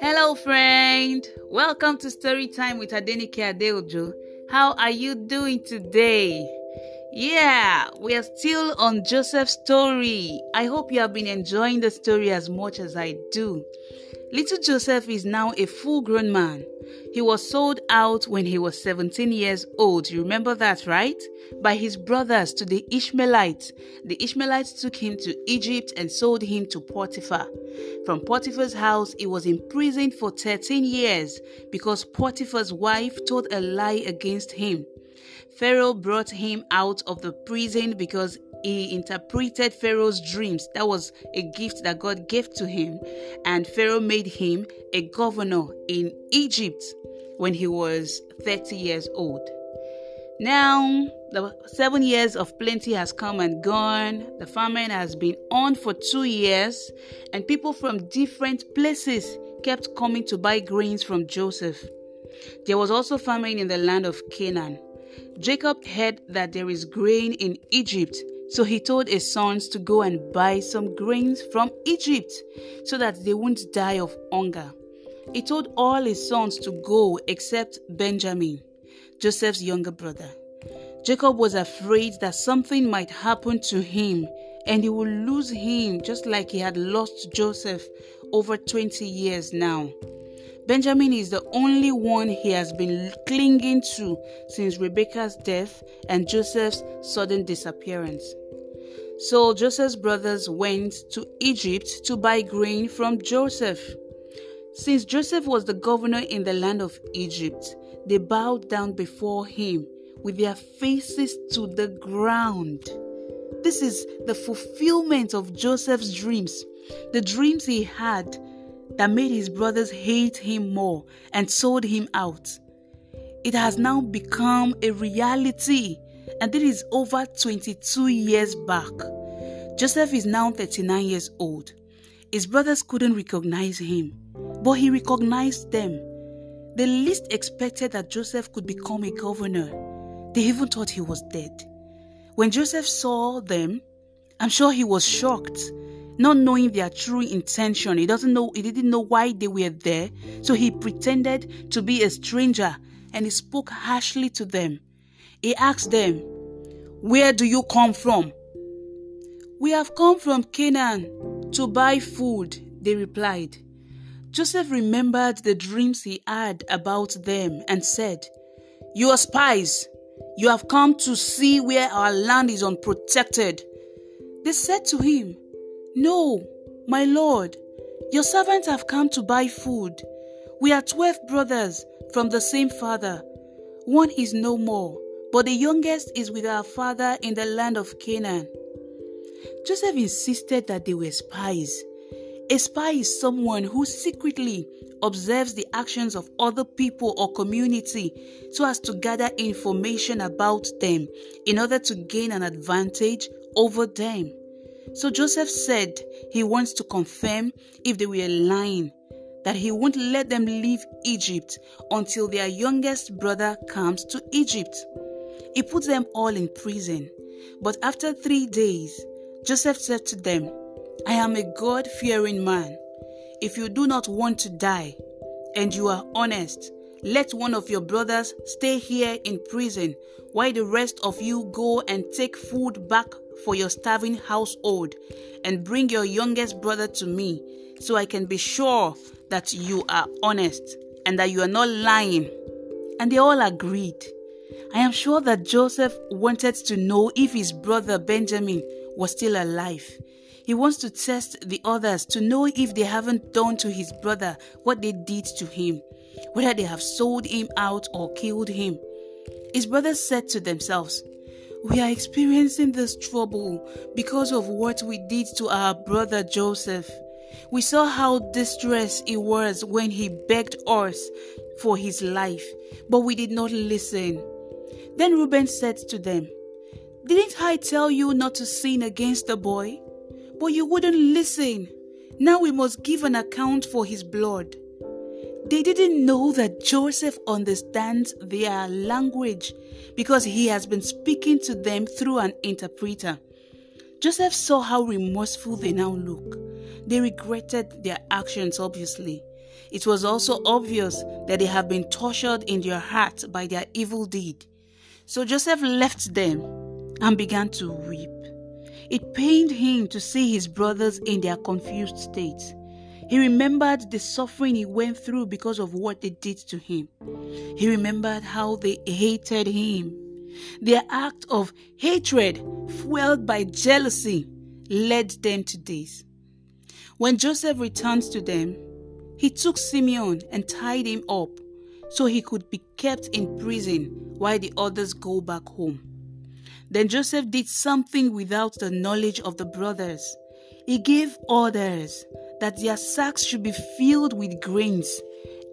Hello, friend. Welcome to Story Time with Adenike Adeojo. How are you doing today? Yeah, we are still on Joseph's story. I hope you have been enjoying the story as much as I do. Little Joseph is now a full grown man. He was sold out when he was 17 years old. You remember that, right? By his brothers to the Ishmaelites. The Ishmaelites took him to Egypt and sold him to Potiphar. From Potiphar's house, he was imprisoned for 13 years because Potiphar's wife told a lie against him. Pharaoh brought him out of the prison because he interpreted Pharaoh's dreams. That was a gift that God gave to him. And Pharaoh made him a governor in Egypt when he was 30 years old. Now, the seven years of plenty has come and gone. The famine has been on for two years, and people from different places kept coming to buy grains from Joseph. There was also famine in the land of Canaan. Jacob heard that there is grain in Egypt, so he told his sons to go and buy some grains from Egypt so that they wouldn't die of hunger. He told all his sons to go except Benjamin, Joseph's younger brother. Jacob was afraid that something might happen to him and he would lose him just like he had lost Joseph over 20 years now. Benjamin is the only one he has been clinging to since Rebekah's death and Joseph's sudden disappearance. So Joseph's brothers went to Egypt to buy grain from Joseph. Since Joseph was the governor in the land of Egypt, they bowed down before him with their faces to the ground. This is the fulfillment of Joseph's dreams, the dreams he had that made his brothers hate him more and sold him out. It has now become a reality, and it is over 22 years back. Joseph is now 39 years old. His brothers couldn't recognize him, but he recognized them. They least expected that Joseph could become a governor. They even thought he was dead. When Joseph saw them, I'm sure he was shocked not knowing their true intention. He doesn't know, he didn't know why they were there. So he pretended to be a stranger and he spoke harshly to them. He asked them, Where do you come from? We have come from Canaan to buy food, they replied. Joseph remembered the dreams he had about them and said, You are spies. You have come to see where our land is unprotected. They said to him, no, my lord, your servants have come to buy food. We are twelve brothers from the same father. One is no more, but the youngest is with our father in the land of Canaan. Joseph insisted that they were spies. A spy is someone who secretly observes the actions of other people or community so as to gather information about them in order to gain an advantage over them. So Joseph said he wants to confirm if they were lying, that he won't let them leave Egypt until their youngest brother comes to Egypt. He put them all in prison. But after three days, Joseph said to them, I am a God fearing man. If you do not want to die, and you are honest, let one of your brothers stay here in prison while the rest of you go and take food back for your starving household and bring your youngest brother to me so I can be sure that you are honest and that you are not lying. And they all agreed. I am sure that Joseph wanted to know if his brother Benjamin was still alive. He wants to test the others to know if they haven't done to his brother what they did to him, whether they have sold him out or killed him. His brothers said to themselves, we are experiencing this trouble because of what we did to our brother Joseph. We saw how distressed he was when he begged us for his life, but we did not listen. Then Reuben said to them, Didn't I tell you not to sin against the boy? But you wouldn't listen. Now we must give an account for his blood. They didn't know that Joseph understands their language because he has been speaking to them through an interpreter. Joseph saw how remorseful they now look. They regretted their actions, obviously. It was also obvious that they have been tortured in their heart by their evil deed. So Joseph left them and began to weep. It pained him to see his brothers in their confused state. He remembered the suffering he went through because of what they did to him. He remembered how they hated him. Their act of hatred, fueled by jealousy, led them to this. When Joseph returned to them, he took Simeon and tied him up so he could be kept in prison while the others go back home. Then Joseph did something without the knowledge of the brothers. He gave orders that their sacks should be filled with grains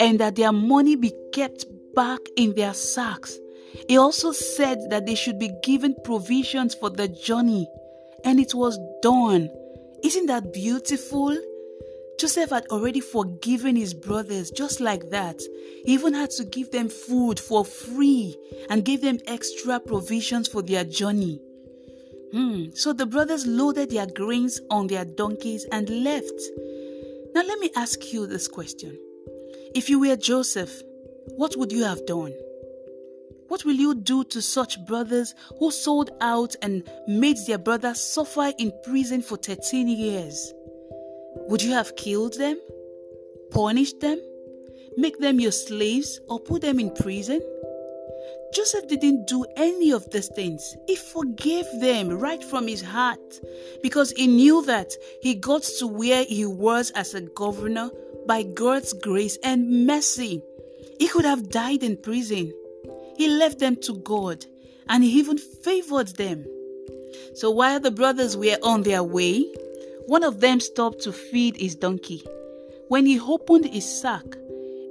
and that their money be kept back in their sacks. He also said that they should be given provisions for the journey, and it was done. Isn't that beautiful? Joseph had already forgiven his brothers just like that. He even had to give them food for free and gave them extra provisions for their journey. Hmm. So the brothers loaded their grains on their donkeys and left. Now, let me ask you this question If you were Joseph, what would you have done? What will you do to such brothers who sold out and made their brother suffer in prison for 13 years? Would you have killed them? Punished them? Make them your slaves or put them in prison? Joseph didn't do any of these things. He forgave them right from his heart because he knew that he got to where he was as a governor by God's grace and mercy. He could have died in prison. He left them to God and he even favored them. So while the brothers were on their way, one of them stopped to feed his donkey. When he opened his sack,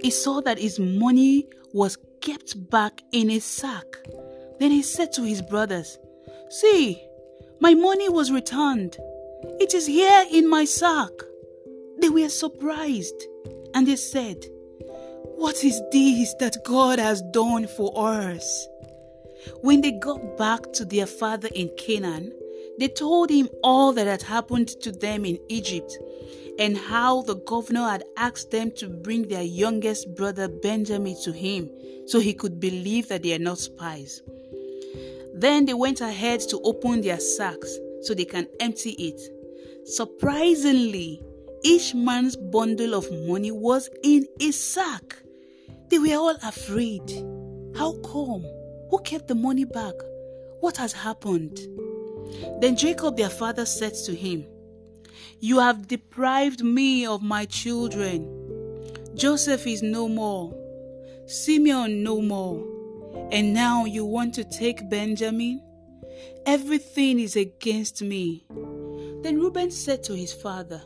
he saw that his money was kept back in his sack. Then he said to his brothers, See, my money was returned. It is here in my sack. They were surprised and they said, What is this that God has done for us? When they got back to their father in Canaan, they told him all that had happened to them in Egypt and how the governor had asked them to bring their youngest brother Benjamin to him so he could believe that they are not spies. Then they went ahead to open their sacks so they can empty it. Surprisingly, each man's bundle of money was in his sack. They were all afraid. How come? Who kept the money back? What has happened? Then Jacob their father said to him, You have deprived me of my children. Joseph is no more, Simeon no more, and now you want to take Benjamin? Everything is against me. Then Reuben said to his father,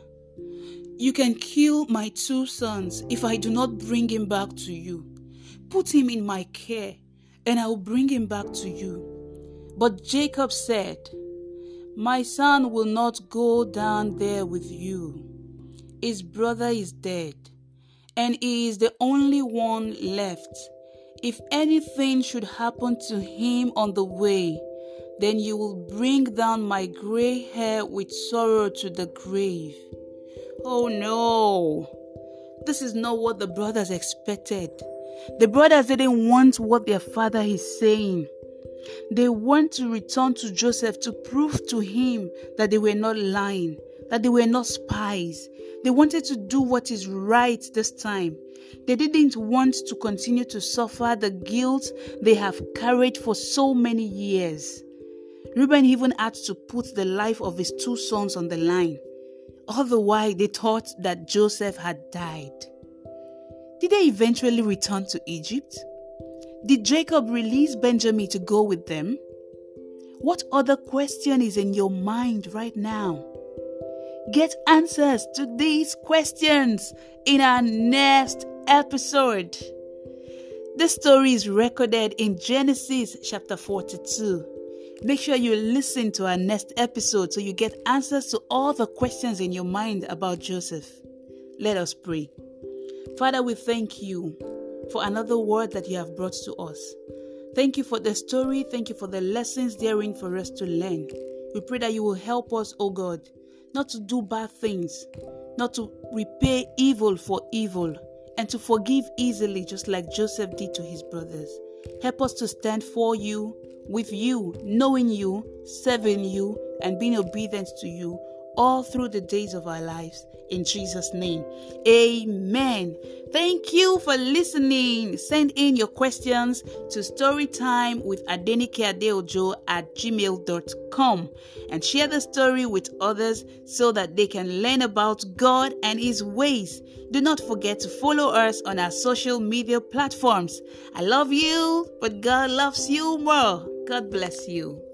You can kill my two sons if I do not bring him back to you. Put him in my care, and I will bring him back to you. But Jacob said, my son will not go down there with you. His brother is dead, and he is the only one left. If anything should happen to him on the way, then you will bring down my gray hair with sorrow to the grave. Oh no! This is not what the brothers expected. The brothers didn't want what their father is saying. They want to return to Joseph to prove to him that they were not lying, that they were not spies. They wanted to do what is right this time. They didn't want to continue to suffer the guilt they have carried for so many years. Reuben even had to put the life of his two sons on the line. All the while, they thought that Joseph had died. Did they eventually return to Egypt? Did Jacob release Benjamin to go with them? What other question is in your mind right now? Get answers to these questions in our next episode. This story is recorded in Genesis chapter 42. Make sure you listen to our next episode so you get answers to all the questions in your mind about Joseph. Let us pray. Father, we thank you for another word that you have brought to us. Thank you for the story. Thank you for the lessons therein for us to learn. We pray that you will help us, O God, not to do bad things, not to repay evil for evil, and to forgive easily, just like Joseph did to his brothers. Help us to stand for you, with you, knowing you, serving you, and being obedient to you all through the days of our lives. In Jesus' name, amen. Thank you for listening. Send in your questions to storytime with Adenike Adeojo at gmail.com and share the story with others so that they can learn about God and His ways. Do not forget to follow us on our social media platforms. I love you, but God loves you more. God bless you.